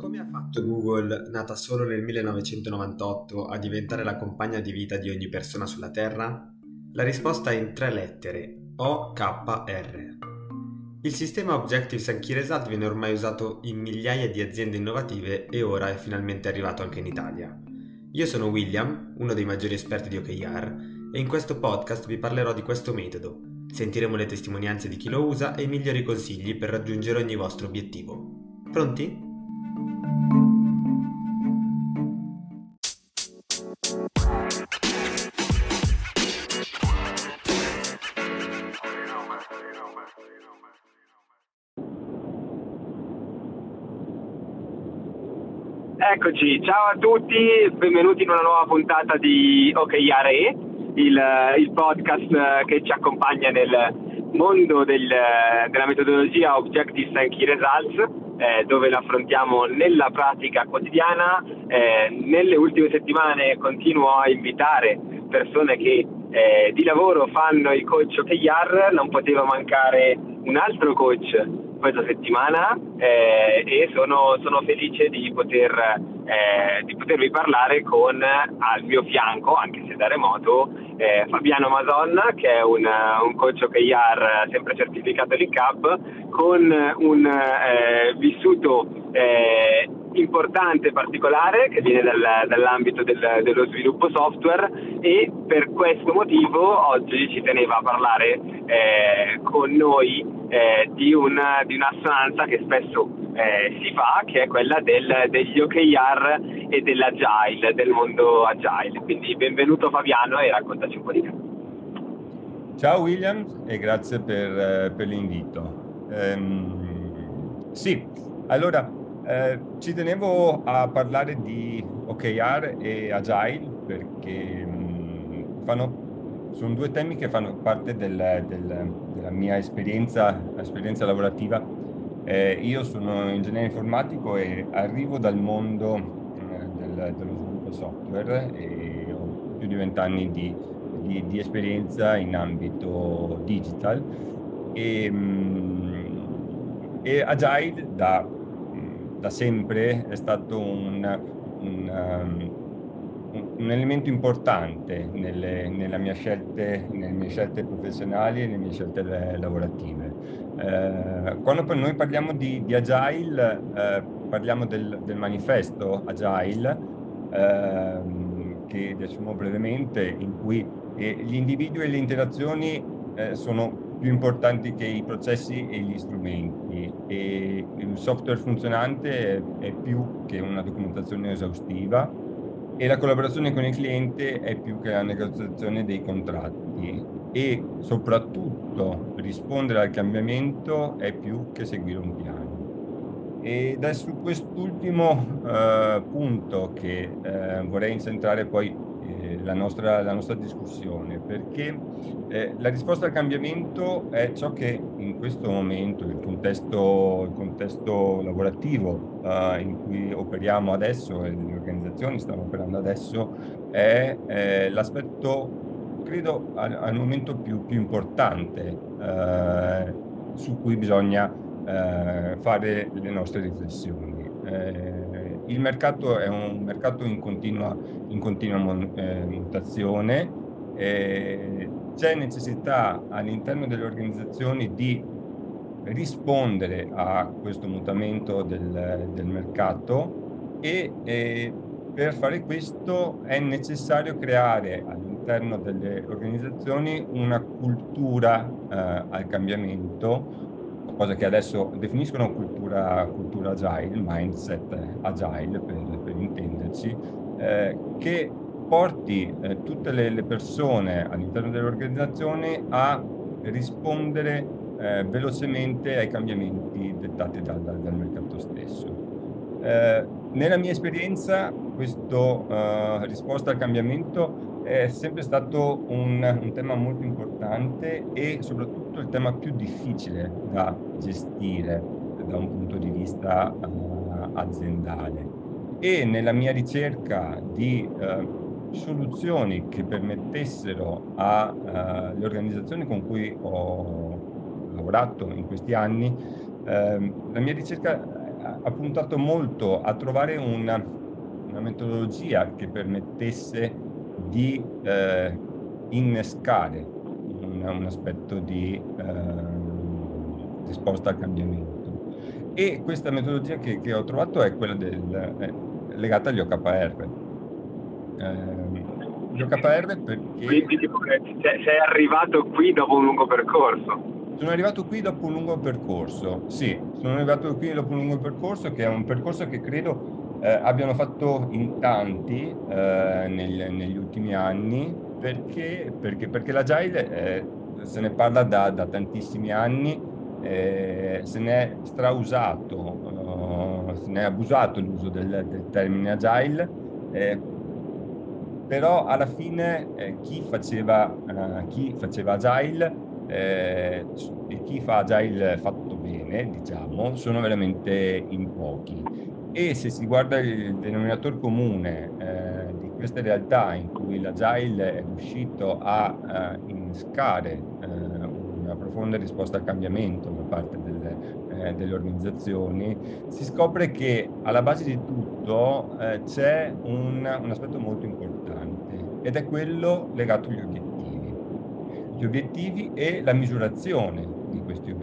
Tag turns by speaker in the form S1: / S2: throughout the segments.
S1: Come ha fatto Google, nata solo nel 1998, a diventare la compagna di vita di ogni persona sulla Terra? La risposta è in tre lettere, OKR. Il sistema Objectives and Key Result viene ormai usato in migliaia di aziende innovative e ora è finalmente arrivato anche in Italia. Io sono William, uno dei maggiori esperti di OKR, e in questo podcast vi parlerò di questo metodo. Sentiremo le testimonianze di chi lo usa e i migliori consigli per raggiungere ogni vostro obiettivo. Pronti?
S2: Eccoci, ciao a tutti, benvenuti in una nuova puntata di OKRE, il, il podcast che ci accompagna nel mondo del, della metodologia Objectives and Key Results, eh, dove l'affrontiamo nella pratica quotidiana. Eh, nelle ultime settimane continuo a invitare persone che eh, di lavoro fanno il coach OKR, non poteva mancare un altro coach questa settimana eh, e sono, sono, felice di, poter, eh, di, potervi parlare con al mio fianco, anche se da remoto, eh, Fabiano Madonna che è un, un coach OKR sempre certificato l'ICAP con un eh, vissuto eh, importante e particolare che viene dal, dall'ambito del, dello sviluppo software e per questo motivo oggi ci teneva a parlare eh, con noi eh, di, una, di un'assonanza che spesso eh, si fa, che è quella del, degli OKR e dell'agile, del mondo agile. Quindi benvenuto Fabiano e raccontaci un po' di te.
S3: Ciao William e grazie per, eh, per l'invito. Um, sì, allora eh, ci tenevo a parlare di OKR e Agile perché mm, fanno, sono due temi che fanno parte del, del, della mia esperienza, esperienza lavorativa. Eh, io sono ingegnere informatico e arrivo dal mondo eh, del, dello sviluppo software e ho più di vent'anni di, di, di, esperienza in ambito digital e, mh, mm, e Agile da da sempre è stato un, un, um, un elemento importante nelle, nelle, scelte, nelle, mie scelte, professionali e nelle mie scelte lavorative. Eh, quando noi parliamo di, di Agile, eh, parliamo del, del, manifesto Agile, eh, che riassumo brevemente, in cui eh, gli individui e le interazioni eh, sono più importanti che i processi e gli strumenti e il software funzionante è, più che una documentazione esaustiva e la collaborazione con il cliente è più che la negoziazione dei contratti e soprattutto rispondere al cambiamento è più che seguire un piano. Ed è su quest'ultimo eh, punto che eh, vorrei incentrare poi la nostra, la nostra discussione, perché eh, la risposta al cambiamento è ciò che in questo momento, il contesto, il contesto lavorativo uh, in cui operiamo adesso e le organizzazioni stanno operando adesso, è eh, l'aspetto, credo, al, al, momento più, più importante uh, su cui bisogna uh, fare le nostre riflessioni. Il mercato è un mercato in continua in continua eh, mutazione. Eh, c'è necessità all'interno delle organizzazioni di rispondere a questo mutamento del, del mercato e eh, per fare questo è necessario creare all'interno delle organizzazioni una cultura eh, al cambiamento, cosa che adesso definiscono cultura, cultura agile, mindset agile per, per intenderci, eh, che porti eh, tutte le, le, persone all'interno dell'organizzazione a rispondere eh, velocemente ai cambiamenti dettati dal, dal, dal mercato stesso. Eh, nella mia esperienza questa eh, risposta al cambiamento è sempre stato un, un, tema molto importante e soprattutto il tema più difficile da gestire da un punto di vista uh, aziendale. E nella mia ricerca di eh, soluzioni che permettessero alle uh, organizzazioni con cui ho, lavorato in questi anni, eh, la mia ricerca ha puntato molto a trovare una, una metodologia che permettesse di eh, innescare un, un, aspetto di eh, risposta al cambiamento. E questa metodologia che, che ho trovato è quella del, eh, legata agli OKR.
S2: Eh, gli OKR perché... Quindi sei arrivato qui dopo un lungo percorso.
S3: Sono arrivato qui dopo un lungo percorso, sì, sono arrivato qui dopo un lungo percorso che è un percorso che credo eh, abbiano fatto in tanti eh, nel, negli ultimi anni perché, perché, perché l'agile eh, se ne parla da, da tantissimi anni, eh, se ne è strausato, uh, se ne è abusato l'uso del, del termine agile, eh, però alla fine eh, chi faceva, chi faceva agile eh, e chi fa agile fatto bene, diciamo, sono veramente in pochi. E se si guarda il denominatore comune eh, di queste realtà in cui l'agile è riuscito a uh, innescare uh, una profonda risposta al cambiamento da parte delle, eh, delle organizzazioni, si scopre che alla base di tutto eh, c'è un, un aspetto molto importante ed è quello legato agli obiettivi. Gli obiettivi e la misurazione di questi obiettivi,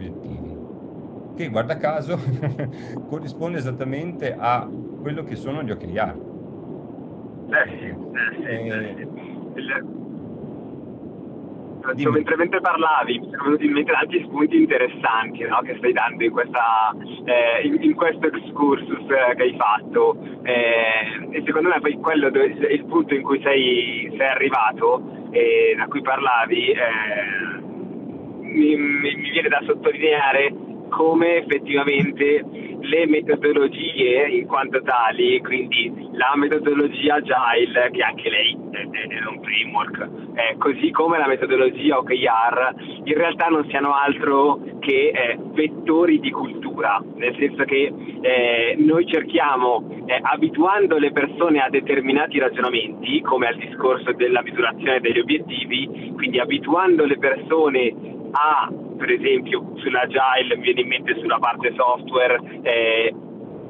S3: che guarda caso corrisponde esattamente a quello che sono gli OKR.
S2: Eh sì, eh sì, Il... mentre, mentre, parlavi mi sono venuti in mente tanti spunti interessanti no? che stai dando in, questa, eh, in, in questo excursus eh, che hai fatto eh, e secondo me poi quello dove, il punto in cui sei, sei arrivato eh, da cui parlavi, eh, mi, mi viene da sottolineare come effettivamente le metodologie in quanto tali, quindi la metodologia Agile, che anche lei è, un framework, eh, così come la metodologia OKR, in realtà non siano altro che eh, vettori di cultura, nel senso che eh, noi cerchiamo, eh, abituando le persone a determinati ragionamenti, come al discorso della misurazione degli obiettivi, quindi abituando le persone a per esempio sull'agile, mi viene in mente sulla parte software, eh,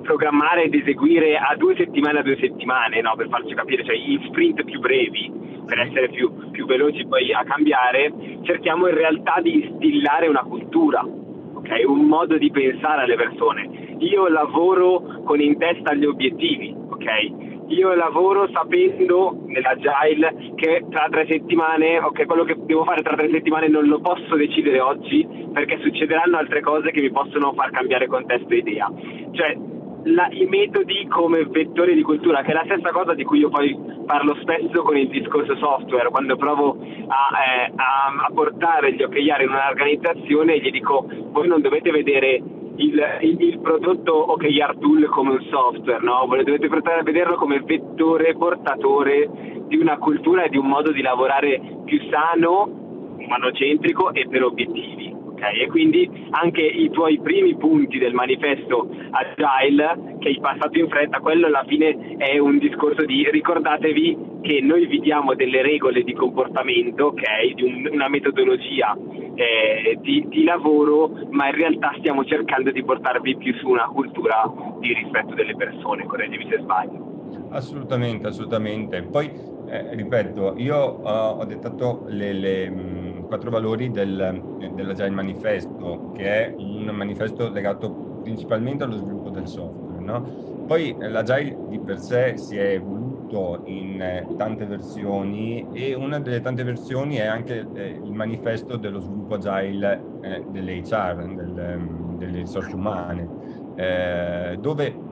S2: programmare ed eseguire a due settimane a due settimane, no? per farci capire, cioè in sprint più brevi, per essere più, più veloci poi a cambiare, cerchiamo in realtà di instillare una cultura, okay? un modo di pensare alle persone. Io lavoro con in testa gli obiettivi, ok? Io lavoro sapendo nell'agile che tra tre settimane, ok, quello che devo fare tra tre settimane non lo posso decidere oggi perché succederanno altre cose che mi possono far cambiare contesto e idea. Cioè, la, i metodi come vettori di cultura, che è la stessa cosa di cui io poi parlo spesso con il discorso software, quando provo a, eh, a, a portare gli OKR in un'organizzazione gli dico voi non dovete vedere il, il, il prodotto OKR Tool come un software, no? dovete portare a vederlo come vettore portatore di una cultura e di un modo di lavorare più sano, umanocentrico e per obiettivi. Okay? E quindi anche i tuoi primi punti del manifesto Agile che hai passato in fretta, quello alla fine è un discorso di ricordatevi che noi vi diamo delle regole di comportamento, ok, di un, una metodologia eh, di, di, lavoro, ma in realtà stiamo cercando di portarvi più su una cultura di rispetto delle persone, correggimi se sbaglio.
S3: Assolutamente, assolutamente. Poi, eh, ripeto, io uh, ho dettato le, le mh, quattro valori del, dell'Agile Manifesto, che è un manifesto legato principalmente allo sviluppo del software. No? Poi eh, l'Agile di per sé si è evoluto in eh, tante versioni e una delle tante versioni è anche eh, il manifesto dello sviluppo Agile eh, dell'HR, del, ehm, delle risorse umane, eh, dove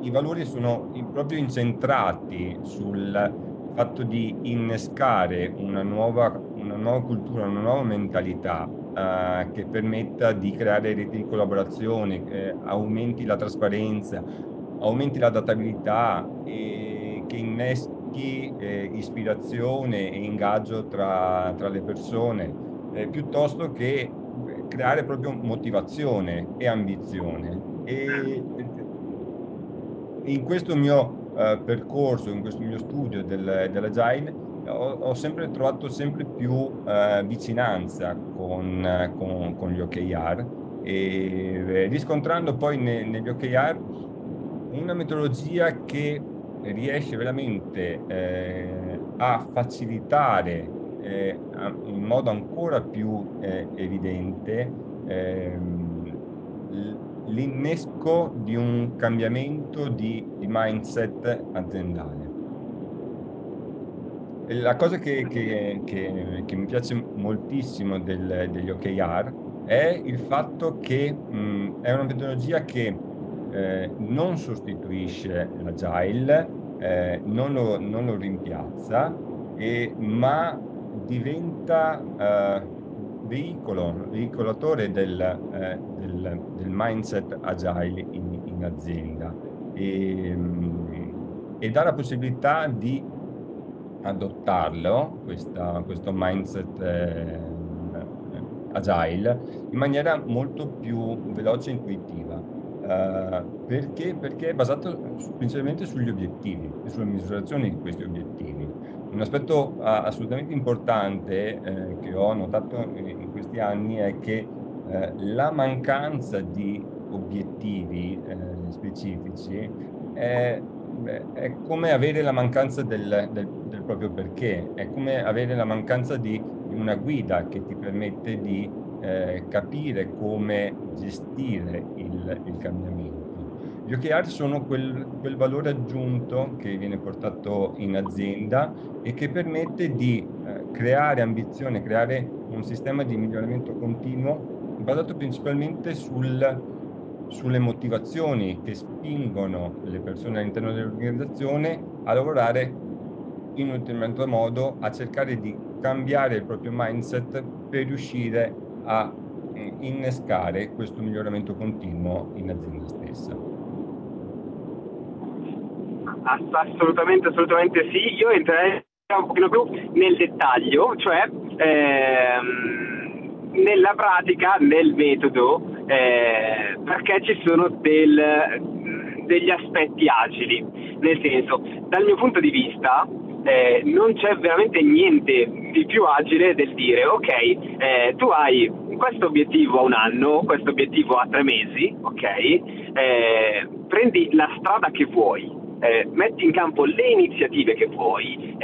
S3: i valori sono proprio incentrati sul fatto di innescare una nuova, una nuova cultura, una nuova mentalità eh, che permetta di creare reti di collaborazione, eh, aumenti la trasparenza, aumenti l'adattabilità e che inneschi eh, ispirazione e ingaggio tra, tra le persone, eh, piuttosto che creare proprio motivazione e ambizione. E in questo mio uh, percorso, in questo mio studio del, dell'Agile, ho, ho, sempre trovato sempre più eh, vicinanza con, con, con, gli OKR e eh, riscontrando poi ne, negli OKR una metodologia che riesce veramente eh, a facilitare eh, in modo ancora più eh, evidente ehm, l'innesco di un cambiamento di, di mindset aziendale. La cosa che, che, che, che mi piace moltissimo del, degli OKR è il fatto che mh, è una metodologia che eh, non sostituisce l'agile, eh, non, lo, non, lo, rimpiazza, e, ma diventa eh, veicolo, veicolatore del, eh, del, del, mindset agile in, in azienda. E, e, dà la possibilità di adottarlo, questa, questo mindset eh, agile, in maniera molto più veloce e intuitiva. Uh, perché? Perché è basato principalmente sugli obiettivi e sulla misurazione di questi obiettivi. Un aspetto assolutamente importante eh, che ho notato in questi anni è che eh, la mancanza di obiettivi eh, specifici è, come avere la mancanza del, del, del, proprio perché, è come avere la mancanza di una guida che ti permette di eh, capire come gestire il, il cambiamento. Gli OKR sono quel, quel, valore aggiunto che viene portato in azienda e che permette di eh, creare ambizione, creare un sistema di miglioramento continuo basato principalmente sul, sulle motivazioni che spingono le persone all'interno dell'organizzazione a lavorare in un determinato modo, a cercare di cambiare il proprio mindset per riuscire a eh, innescare questo miglioramento continuo in azienda stessa.
S2: Assolutamente, assolutamente sì. Io entrerei un pochino più nel dettaglio, cioè ehm, nella pratica, nel metodo, eh, perché ci sono del, degli aspetti agili. Nel senso, dal mio punto di vista, eh, non c'è veramente niente di più agile del dire ok, eh, tu hai questo obiettivo a un anno, questo obiettivo a tre mesi, ok, eh, prendi la strada che vuoi, eh, metti in campo le iniziative che vuoi,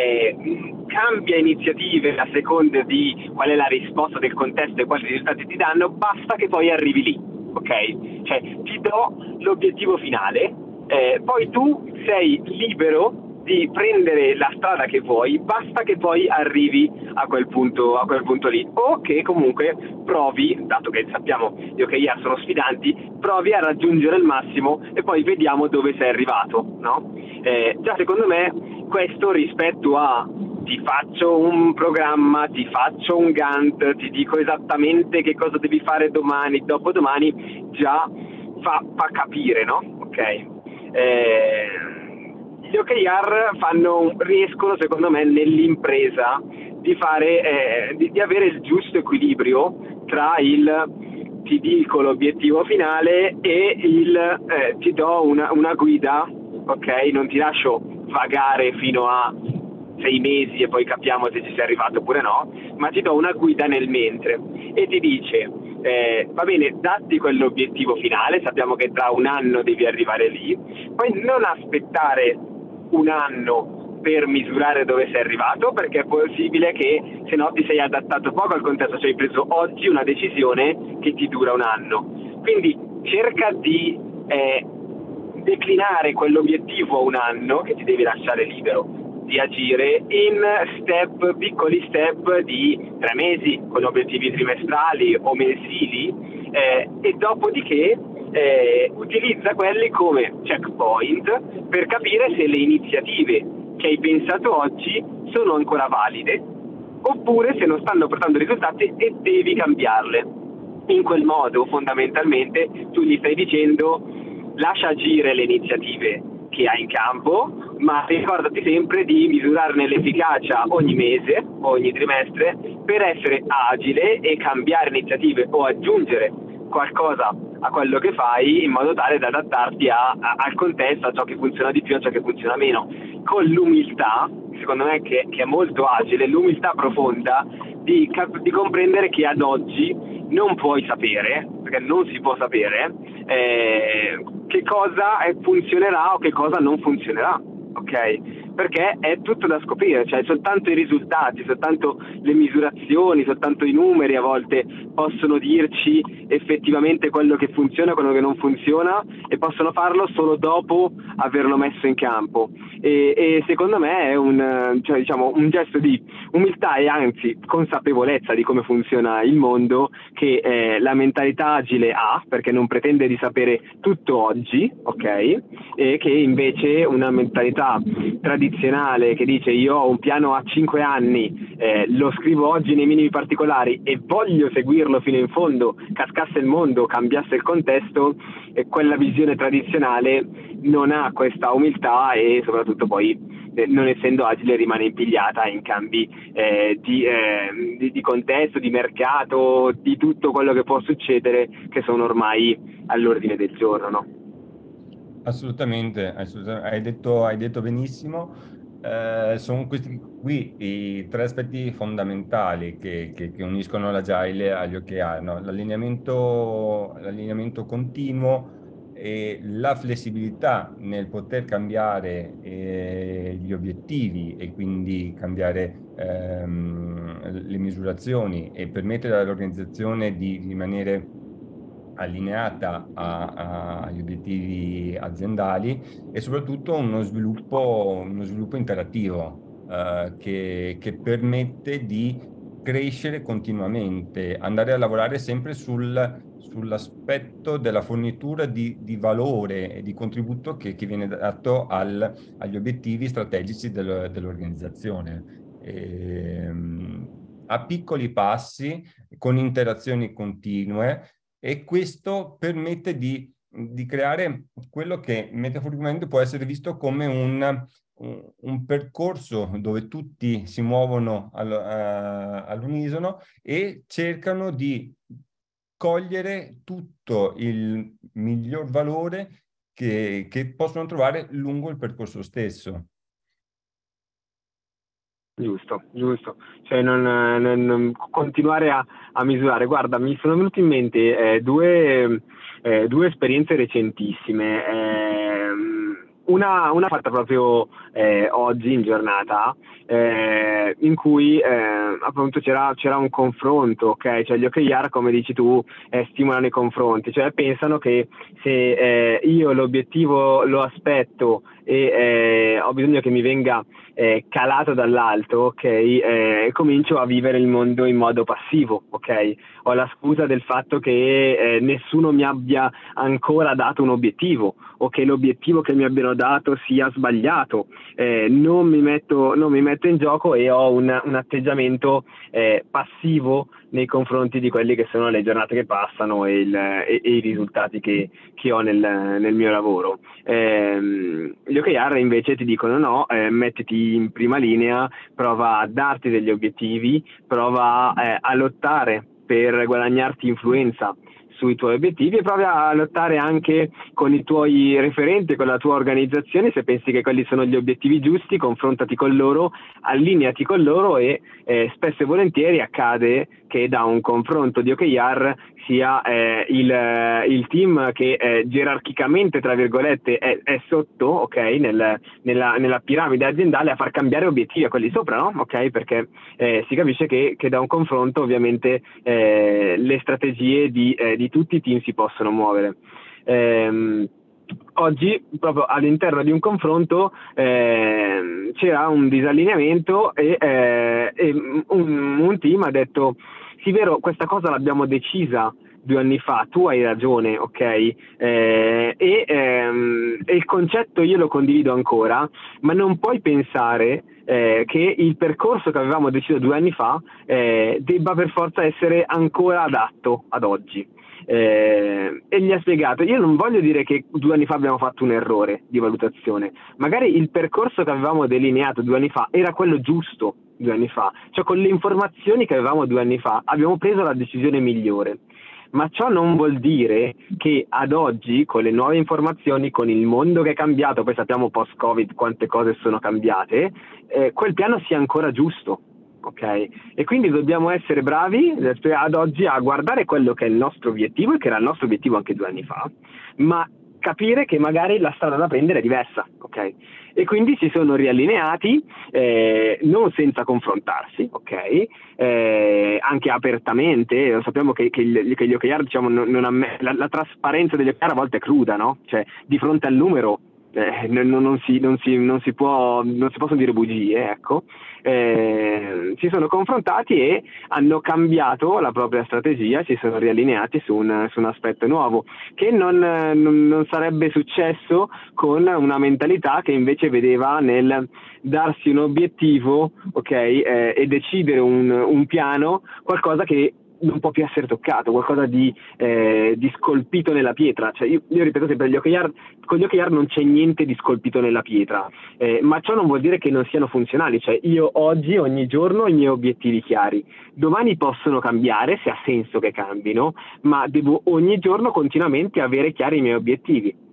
S2: cambia iniziative a seconda di qual è la risposta del contesto e quali risultati ti danno, basta che poi arrivi lì, ok? Cioè ti do l'obiettivo finale, eh, poi tu sei libero di prendere la strada che vuoi, basta che poi arrivi a quel punto, a quel punto lì, o che comunque provi, dato che sappiamo gli OKR sono sfidanti, provi a raggiungere il massimo e poi vediamo dove sei arrivato, no? Eh, già secondo me questo rispetto a ti faccio un programma, ti faccio un Gantt, ti dico esattamente che cosa devi fare domani, dopodomani, già fa, fa capire, no? Ok? Eh, gli OKR fanno, riescono secondo me nell'impresa di, fare, eh, di, di avere il giusto equilibrio tra il ti dico l'obiettivo finale e il eh, ti do una, una, guida, ok? Non ti lascio vagare fino a sei mesi e poi capiamo se ci sei arrivato oppure no, ma ti do una guida nel mentre e ti dice eh, va bene, datti quell'obiettivo finale, sappiamo che tra un anno devi arrivare lì, poi non aspettare un anno per misurare dove sei arrivato, perché è possibile che se no ti sei adattato poco al contesto, cioè hai preso oggi una decisione che ti dura un anno. Quindi cerca di eh, declinare quell'obiettivo a un anno che ti devi lasciare libero di agire in step, piccoli step di tre mesi con obiettivi trimestrali o mensili eh, e dopodiché eh, utilizza quelli come checkpoint per capire se le iniziative che hai pensato oggi sono ancora valide oppure se non stanno portando risultati e devi cambiarle. In quel modo fondamentalmente tu gli stai dicendo lascia agire le iniziative che hai in campo, ma ricordati sempre di misurarne l'efficacia ogni mese, ogni trimestre, per essere agile e cambiare iniziative o aggiungere qualcosa a quello che fai in modo tale da adattarti a, a, al contesto, a ciò che funziona di più, a ciò che funziona meno, con l'umiltà secondo me, che, che è molto agile, l'umiltà profonda di, di, comprendere che ad oggi non puoi sapere, perché non si può sapere, eh, che cosa funzionerà o che cosa non funzionerà. Ok? Perché è tutto da scoprire, cioè soltanto i risultati, soltanto le misurazioni, soltanto i numeri a volte possono dirci effettivamente quello che funziona quello che non funziona e possono farlo solo dopo averlo messo in campo. E, e secondo me è un, cioè, diciamo, un, gesto di umiltà e anzi consapevolezza di come funziona il mondo che eh, la mentalità agile ha, perché non pretende di sapere tutto oggi, ok? E che invece una mentalità tradizionale tradizionale che dice io ho un piano a 5 anni, eh, lo scrivo oggi nei minimi particolari e voglio seguirlo fino in fondo, cascasse il mondo, cambiasse il contesto, e quella visione tradizionale non ha questa umiltà e soprattutto poi eh, non essendo agile rimane impigliata in cambi eh, di, eh, di, di, contesto, di mercato, di tutto quello che può succedere che sono ormai all'ordine del giorno. No?
S3: Assolutamente, assolutamente. Hai, detto, hai detto benissimo. Eh, sono questi qui i tre aspetti fondamentali che, che, che uniscono l'agile agli OKR, no? l'allineamento, l'allineamento continuo e la flessibilità nel poter cambiare eh, gli obiettivi e quindi cambiare ehm, le misurazioni e permettere all'organizzazione di rimanere allineata a, a, agli obiettivi aziendali e soprattutto uno sviluppo, uno sviluppo interattivo eh, che, che, permette di crescere continuamente, andare a lavorare sempre sul, sull'aspetto della fornitura di, di, valore e di contributo che, che viene dato al, agli obiettivi strategici del, dell'organizzazione. E, ehm, a piccoli passi, con interazioni continue, e questo permette di, di creare quello che metaforicamente può essere visto come un, un percorso dove tutti si muovono all, uh, all'unisono e cercano di cogliere tutto il miglior valore che, che possono trovare lungo il percorso stesso.
S2: Giusto, giusto. Cioè non, non, non continuare a, a, misurare. Guarda, mi sono venute in mente eh, due, eh, due, esperienze recentissime. Eh, una, una, fatta proprio eh, oggi in giornata, eh, in cui eh, appunto c'era, c'era, un confronto, ok? Cioè gli OKR, come dici tu, stimolano i confronti, cioè pensano che se io l'obiettivo lo aspetto e ho bisogno che mi venga eh, calato dall'alto, ok, eh, comincio a vivere il mondo in modo passivo, ok? Ho la scusa del fatto che eh, nessuno mi abbia ancora dato un obiettivo o che l'obiettivo che mi abbiano dato sia sbagliato, eh, non mi, metto, non, mi metto, in gioco e ho un, un atteggiamento eh, passivo nei confronti di quelle che sono le giornate che passano e, il, e, e i risultati che, che ho nel, nel, mio lavoro. Eh, gli OKR invece ti dicono no, eh, mettiti in prima linea, prova a darti degli obiettivi, prova eh, a lottare per guadagnarti influenza sui tuoi obiettivi e provi a lottare anche con i tuoi referenti, con la tua organizzazione, se pensi che quelli sono gli obiettivi giusti, confrontati con loro, allineati con loro e eh, spesso e volentieri accade che da un confronto di OKR sia eh, il, il, team che eh, gerarchicamente, tra virgolette, è, è sotto, ok, nel, nella, nella, piramide aziendale a far cambiare obiettivi a quelli sopra, no? Ok, perché eh, si capisce che, che, da un confronto ovviamente eh, le strategie di, eh, di, tutti i team si possono muovere. Ehm, oggi, proprio all'interno di un confronto, eh, c'era un disallineamento e, eh, e un, un, team ha detto sì, vero, questa cosa l'abbiamo decisa due anni fa, tu hai ragione, ok? Eh, e, ehm, e, il concetto io lo condivido ancora, ma non puoi pensare eh, che il percorso che avevamo deciso due anni fa eh, debba per forza essere ancora adatto ad oggi. Eh, e gli ha spiegato, io non voglio dire che due anni fa abbiamo fatto un errore di valutazione, magari il percorso che avevamo delineato due anni fa era quello giusto due anni fa, cioè con le informazioni che avevamo due anni fa abbiamo preso la decisione migliore. Ma ciò non vuol dire che ad oggi, con le nuove informazioni, con il mondo che è cambiato, poi sappiamo post-Covid quante cose sono cambiate, eh, quel piano sia ancora giusto. Okay? E quindi dobbiamo essere bravi eh, ad oggi a guardare quello che è il nostro obiettivo e che era il nostro obiettivo anche due anni fa, ma capire che magari la strada da prendere è diversa, ok? E quindi si sono riallineati eh, non senza confrontarsi, ok? Eh, anche apertamente, sappiamo che, che, che gli OKR, diciamo, non, non amm- la, la, trasparenza degli OKR a volte è cruda, no? Cioè, di fronte al numero eh, non, non, si, non, si, non, si può, non si possono dire bugie, ecco. Eh, si sono confrontati e hanno cambiato la propria strategia, si sono riallineati su un, su un aspetto nuovo, che non, non, sarebbe successo con una mentalità che invece vedeva nel darsi un obiettivo okay, eh, e decidere un, un piano, qualcosa che non può più essere toccato, qualcosa di, eh, di scolpito nella pietra. Cioè, io, io, ripeto sempre, gli OKR, con gli OKR non c'è niente di scolpito nella pietra, eh, ma ciò non vuol dire che non siano funzionali. Cioè, io oggi, ogni giorno, ho i miei obiettivi chiari. Domani possono cambiare, se ha senso che cambino, ma devo ogni giorno continuamente avere chiari i miei obiettivi.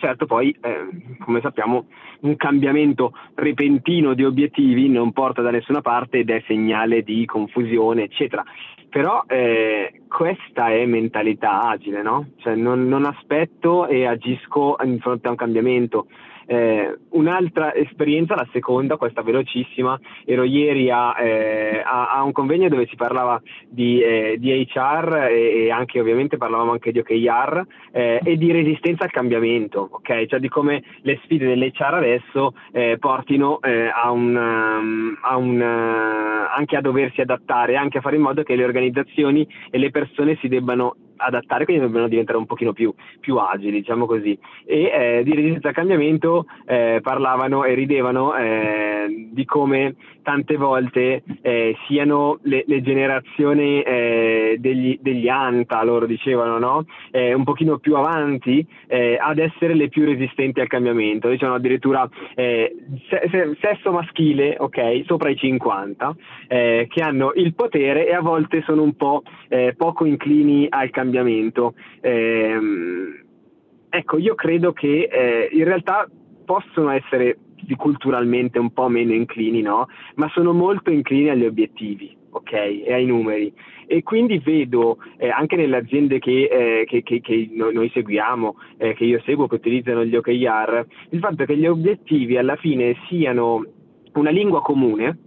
S2: Certo, poi, eh, come sappiamo, un cambiamento repentino di obiettivi non porta da nessuna parte ed è segnale di confusione, eccetera. Però eh, questa è mentalità agile, no? Cioè non, non aspetto e agisco in fronte a un cambiamento. Eh, un'altra esperienza, la seconda, questa velocissima, ero ieri a, eh, a, a un convegno dove si parlava di, eh, di HR e, e, anche ovviamente parlavamo anche di OKR eh, e di resistenza al cambiamento, ok? Cioè di come le sfide dell'HR adesso eh, portino eh, a un, um, a un anche a doversi adattare, anche a fare in modo che le organizzazioni e le persone si debbano adattare, quindi dobbiamo diventare un pochino più, più agili, diciamo così. E eh, di resistenza al cambiamento eh, parlavano e ridevano eh, di come tante volte eh, siano le, le generazioni eh, degli, degli, ANTA, loro dicevano, no? Eh, un pochino più avanti ad essere le più resistenti al cambiamento. Dicevano addirittura se, se, sesso maschile, ok, sopra i 50, che hanno il potere e a volte sono un po' poco inclini al cambiamento cambiamento. Eh, ecco, io credo che eh, in realtà possono essere culturalmente un po' meno inclini, no? Ma sono molto inclini agli obiettivi, ok? E ai numeri. E quindi vedo eh, anche nelle aziende che, eh, che, che, che noi, noi, seguiamo, eh, che io seguo, che utilizzano gli OKR, il fatto che gli obiettivi alla fine siano una lingua comune,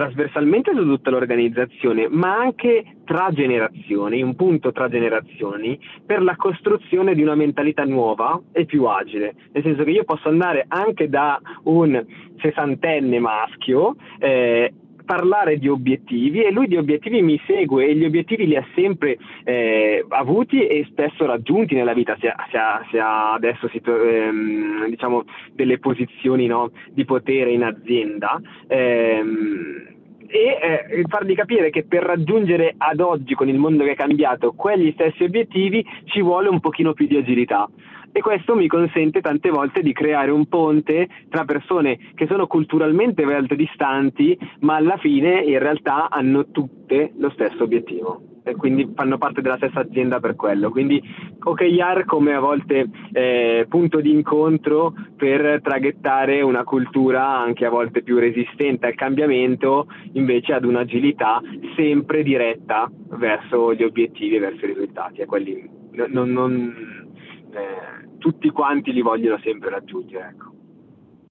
S2: trasversalmente su tutta l'organizzazione, ma anche tra generazioni, un punto tra generazioni, per la costruzione di una mentalità nuova e più agile. Nel senso che io posso andare anche da un sessantenne maschio eh, parlare di obiettivi e lui di obiettivi mi segue e gli obiettivi li ha sempre eh, avuti e spesso raggiunti nella vita, se ha, se ha, se ha adesso ehm, diciamo delle posizioni no, di potere in azienda. Ehm, e eh, fargli capire che per raggiungere ad oggi con il mondo che è cambiato quegli stessi obiettivi ci vuole un pochino più di agilità. E questo mi consente tante volte di creare un ponte tra persone che sono culturalmente molto distanti ma alla fine in realtà hanno tutte lo stesso obiettivo e quindi fanno parte della stessa azienda per quello. Quindi OKR come a volte eh, punto di incontro per traghettare una cultura anche a volte più resistente al cambiamento, invece ad un'agilità sempre diretta verso gli obiettivi e verso i risultati. Quelli non, non, eh, tutti quanti li vogliono sempre raggiungere. Ecco.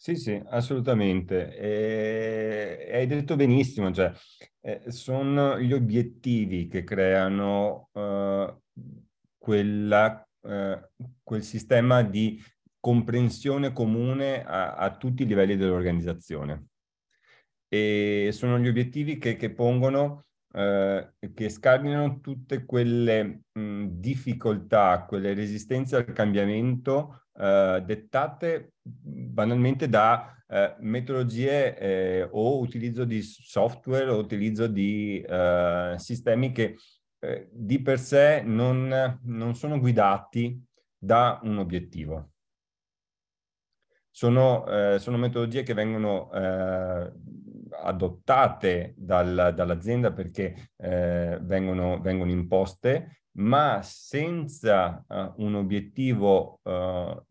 S3: Sì, sì, assolutamente. E, hai detto benissimo, cioè, eh, sono gli obiettivi che creano eh, quella, eh, quel sistema di comprensione comune a, a, tutti i livelli dell'organizzazione. E sono gli obiettivi che, che pongono, eh, che scardinano tutte quelle mh, difficoltà, quelle resistenze al cambiamento eh, dettate banalmente da eh, metodologie eh, o utilizzo di software o utilizzo di eh, sistemi che eh, di per sé non, non, sono guidati da un obiettivo. Sono, eh, sono metodologie che vengono adottate dal, dall'azienda perché vengono, vengono imposte ma senza uh, un obiettivo uh,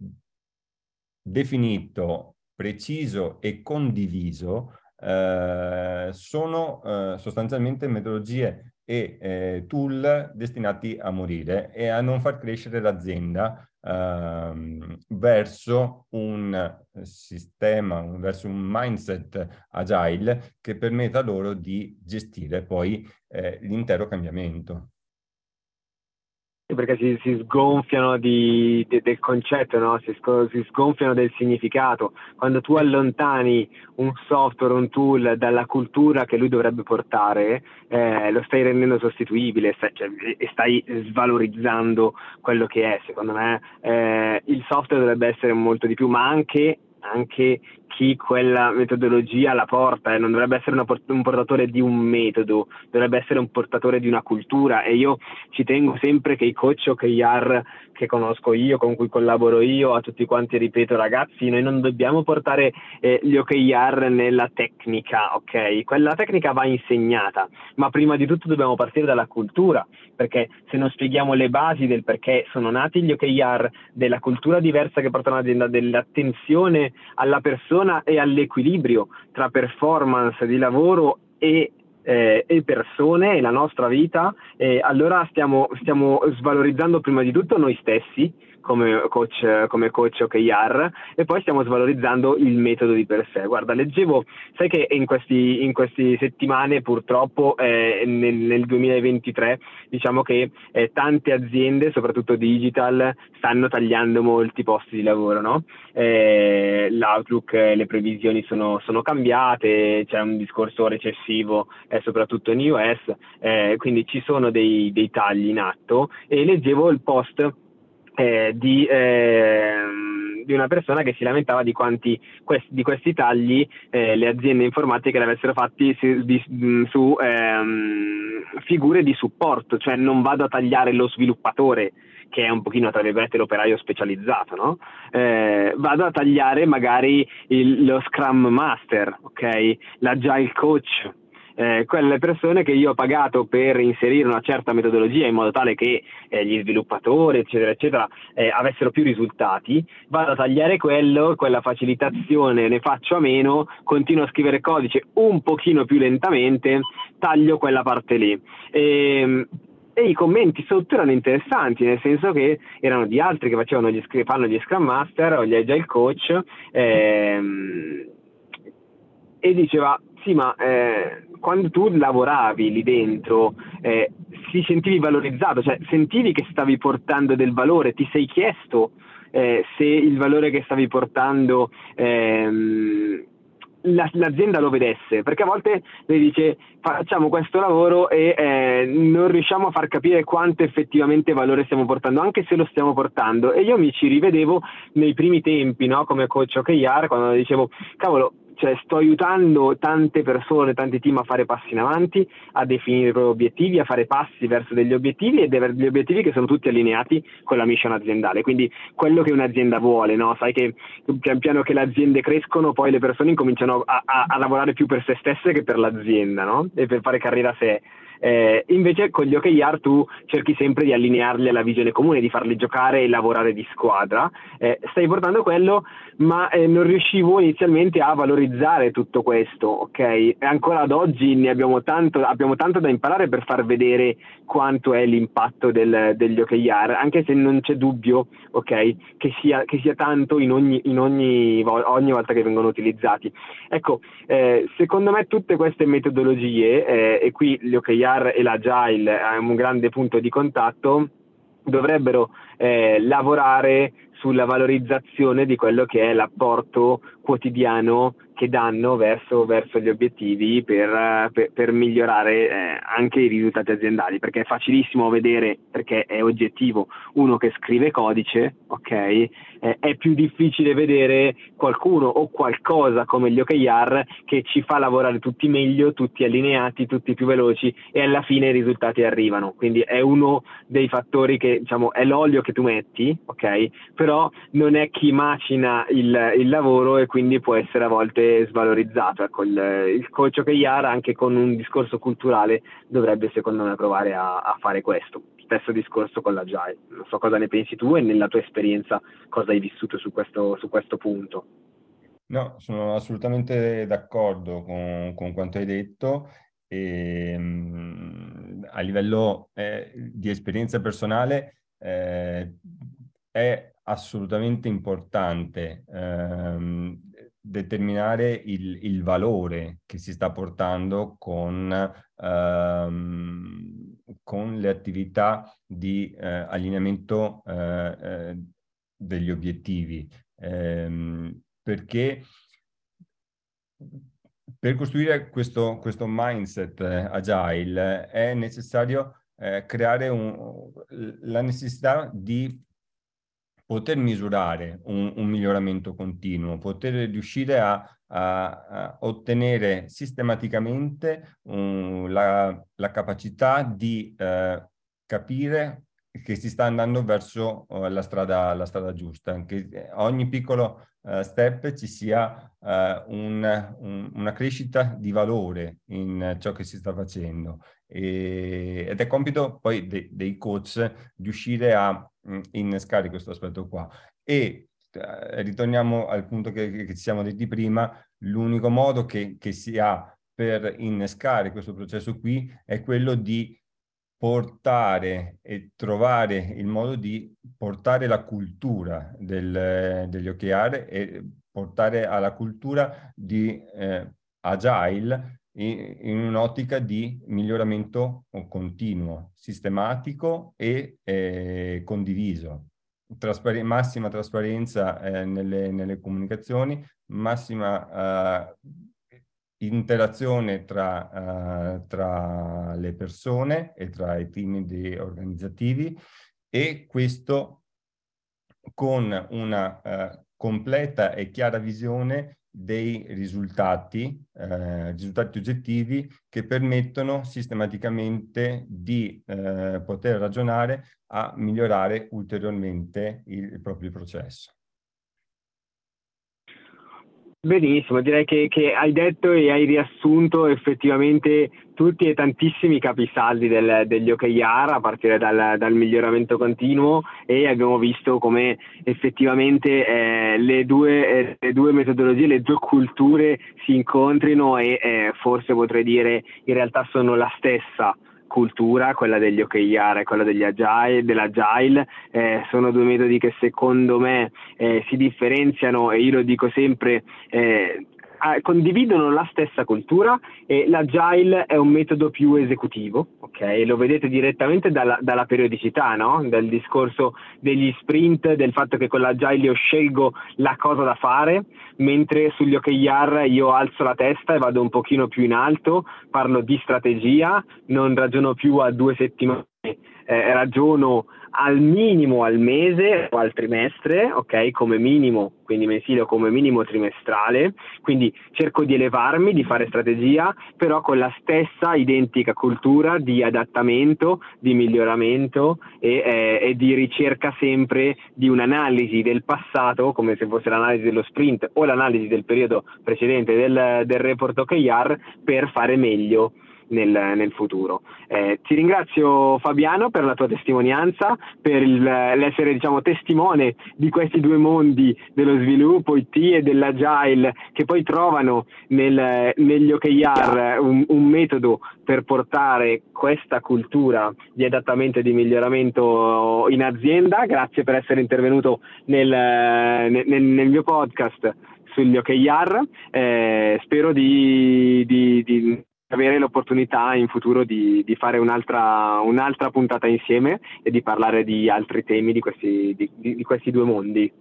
S3: definito, preciso e condiviso, uh, sono sostanzialmente metodologie e eh, tool destinati a morire e a non far crescere l'azienda ehm, verso un sistema, verso un mindset agile che permetta loro di gestire poi eh, l'intero cambiamento
S2: perché si, si sgonfiano di, de, del concetto, no? si, si, sgonfiano del significato. Quando tu allontani un software, un tool dalla cultura che lui dovrebbe portare, eh, lo stai rendendo sostituibile stai, cioè, e stai svalorizzando quello che è. Secondo me eh, il software dovrebbe essere molto di più, ma anche anche chi quella metodologia la porta e non dovrebbe essere un portatore di un metodo, dovrebbe essere un portatore di una cultura. E io ci tengo sempre che i coach o che AR che conosco io, con cui collaboro io, a tutti quanti ripeto ragazzi, noi non dobbiamo portare eh, gli OKR nella tecnica, ok? Quella tecnica va insegnata, ma prima di tutto dobbiamo partire dalla cultura, perché se non spieghiamo le basi del perché sono nati gli OKR, della cultura diversa che portano l'azienda, dell'attenzione alla persona e all'equilibrio tra performance di lavoro e eh, e persone e la nostra vita, eh, allora stiamo, stiamo svalorizzando prima di tutto noi stessi come coach, come coach OKR e poi stiamo svalorizzando il metodo di per sé. Guarda, leggevo, sai che in queste in questi settimane purtroppo eh, nel, nel, 2023 diciamo che eh, tante aziende, soprattutto digital, stanno tagliando molti posti di lavoro, no? eh, L'outlook, le previsioni sono, sono, cambiate, c'è un discorso recessivo eh, soprattutto in US, eh, quindi ci sono dei, dei tagli in atto e leggevo il post eh, di, eh, di, una persona che si lamentava di quanti questi, di questi tagli eh, le aziende informatiche l'avessero fatti su, di, su ehm, figure di supporto, cioè non vado a tagliare lo sviluppatore che è un pochino tra virgolette l'operaio specializzato, no? Eh, vado a tagliare magari il, lo Scrum Master, ok? L'Agile Coach, eh, quelle persone che io ho pagato per inserire una certa metodologia in modo tale che eh, gli sviluppatori, eccetera, eccetera, eh, avessero più risultati, vado a tagliare quello, quella facilitazione ne faccio a meno, continuo a scrivere codice un pochino più lentamente, taglio quella parte lì. E, ehm, e i commenti sotto erano interessanti, nel senso che erano di altri che facevano gli, fanno gli Scrum Master o gli Agile Coach ehm, e diceva sì ma eh, quando tu lavoravi lì dentro eh, si sentivi valorizzato, cioè sentivi che stavi portando del valore, ti sei chiesto eh, se il valore che stavi portando ehm, la, l'azienda lo vedesse, perché a volte le dice facciamo questo lavoro e eh, non riusciamo a far capire quanto effettivamente valore stiamo portando, anche se lo stiamo portando. E io mi ci rivedevo nei primi tempi, no? come coach OKR, quando dicevo, cavolo, cioè sto aiutando tante persone, tanti team a fare passi in avanti, a definire i propri obiettivi, a fare passi verso degli obiettivi e degli obiettivi che sono tutti allineati con la mission aziendale. Quindi quello che un'azienda vuole, no? Sai che pian piano che le aziende crescono, poi le persone incominciano a, a, a lavorare più per se stesse che per l'azienda, no? E per fare carriera a sé. Eh, invece con gli OKR tu cerchi sempre di allinearli alla visione comune, di farli giocare e lavorare di squadra. Eh, stai portando quello, ma eh, non riuscivo inizialmente a valorizzare tutto questo, ok? E ancora ad oggi ne abbiamo tanto, abbiamo tanto da imparare per far vedere quanto è l'impatto del, degli OKR, anche se non c'è dubbio, ok, che sia, che sia tanto in ogni, in ogni, ogni volta che vengono utilizzati. Ecco, eh, secondo me tutte queste metodologie, eh, e qui gli OKR l'OKR e l'Agile è un grande punto di contatto, dovrebbero eh, lavorare sulla valorizzazione di quello che è l'apporto quotidiano che danno verso, verso gli obiettivi per, per, per migliorare eh, anche i risultati aziendali, perché è facilissimo vedere, perché è oggettivo, uno che scrive codice, ok? Eh, è più difficile vedere qualcuno o qualcosa come gli OKR che ci fa lavorare tutti meglio, tutti allineati, tutti più veloci e alla fine i risultati arrivano. Quindi è uno dei fattori che, diciamo, è l'olio che tu metti, ok? Per però non è chi macina il, il lavoro e quindi può essere a volte svalorizzato. Ecco, il, il coach OKR anche con un discorso culturale dovrebbe secondo me provare a, a fare questo. Stesso discorso con l'agile. Non so cosa ne pensi tu e nella tua esperienza cosa hai vissuto su questo, su questo punto.
S3: No, sono assolutamente d'accordo con, con quanto hai detto e, ehm, a livello eh, di esperienza personale eh, è assolutamente importante ehm, determinare il, il, valore che si sta portando con, ehm, con le attività di eh, allineamento eh, eh, degli obiettivi. Ehm, perché per costruire questo, questo mindset eh, agile è necessario eh, creare un, la necessità di poter misurare un, un miglioramento continuo, poter riuscire a, a, a ottenere sistematicamente um, la, la, capacità di eh, capire che si sta andando verso uh, la, strada, la, strada, giusta, che ogni piccolo uh, step ci sia uh, un, un, una crescita di valore in ciò che si sta facendo. E, ed è compito poi de, dei coach riuscire a innescare questo aspetto qua. E ritorniamo al punto che, che, ci siamo detti prima, l'unico modo che, che si ha per innescare questo processo qui è quello di portare e trovare il modo di portare la cultura del, degli OKR e portare alla cultura di eh, agile in, un'ottica di miglioramento continuo, sistematico e eh, condiviso. Traspar- massima trasparenza eh, nelle, nelle, comunicazioni, massima eh, interazione tra, uh, tra, le persone e tra i team organizzativi e questo con una uh, completa e chiara visione dei risultati, eh, risultati oggettivi che permettono sistematicamente di eh, poter ragionare a migliorare ulteriormente il, il proprio processo.
S2: Benissimo, direi che, che, hai detto e hai riassunto effettivamente tutti e tantissimi capisaldi del, degli OKR a partire dal, dal, miglioramento continuo e abbiamo visto come effettivamente eh, le, due, eh, le, due, metodologie, le due culture si incontrino e eh, forse potrei dire in realtà sono la stessa cultura, quella degli OKR e quella degli agile, dell'agile, eh, sono due metodi che secondo me eh, si differenziano e io lo dico sempre eh, condividono la stessa cultura e l'agile è un metodo più esecutivo, ok? Lo vedete direttamente dalla, dalla periodicità, no? Del discorso degli sprint, del fatto che con l'agile io scelgo la cosa da fare, mentre sugli OKR io alzo la testa e vado un pochino più in alto, parlo di strategia, non ragiono più a due settimane, eh, ragiono al minimo al mese o al trimestre, ok? Come minimo, quindi mensile o come minimo trimestrale, quindi cerco di elevarmi, di fare strategia, però con la stessa identica cultura di adattamento, di miglioramento e, eh, e di ricerca sempre di un'analisi del passato, come se fosse l'analisi dello sprint o l'analisi del periodo precedente del, del report OKR per fare meglio nel, nel futuro. Eh, ti ringrazio Fabiano per la tua testimonianza, per il, l'essere diciamo, testimone di questi due mondi dello sviluppo IT e dell'agile che poi trovano nel, negli OKR un, un metodo per portare questa cultura di adattamento e di miglioramento in azienda. Grazie per essere intervenuto nel, nel, nel mio podcast sugli OKR. Eh, spero di, di, di avere l'opportunità in futuro di, di fare un'altra, un'altra, puntata insieme e di parlare di altri temi di questi, di, di questi due mondi.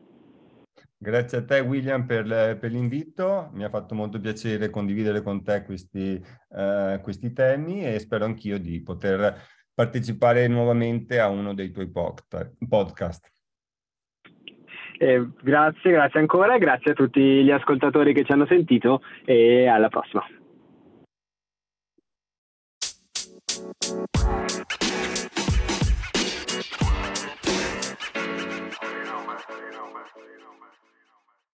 S3: Grazie a te William per, per, l'invito, mi ha fatto molto piacere condividere con te questi, uh, questi temi e spero anch'io di poter partecipare nuovamente a uno dei tuoi podcast.
S2: Eh, grazie, grazie ancora grazie a tutti gli ascoltatori che ci hanno sentito e alla prossima. thank you